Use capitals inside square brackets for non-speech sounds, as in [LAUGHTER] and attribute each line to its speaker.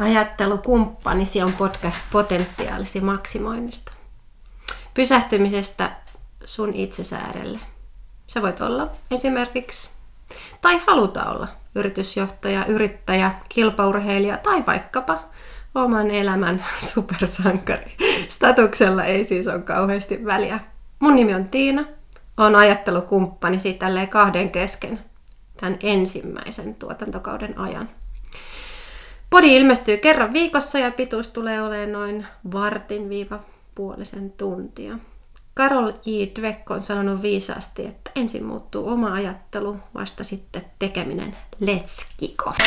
Speaker 1: Ajattelukumppanisi on podcast potentiaalisi maksimoinnista. Pysähtymisestä sun itsesäärelle. Sä voit olla esimerkiksi, tai haluta olla, yritysjohtaja, yrittäjä, kilpaurheilija tai vaikkapa oman elämän [LAUGHS] supersankari. Statuksella ei siis ole kauheasti väliä. Mun nimi on Tiina, on ajattelukumppani siitä kahden kesken tämän ensimmäisen tuotantokauden ajan. Podi ilmestyy kerran viikossa ja pituus tulee olemaan noin vartin viiva puolisen tuntia. Karol J. Dweck on sanonut viisaasti, että ensin muuttuu oma ajattelu, vasta sitten tekeminen. Let's kick off!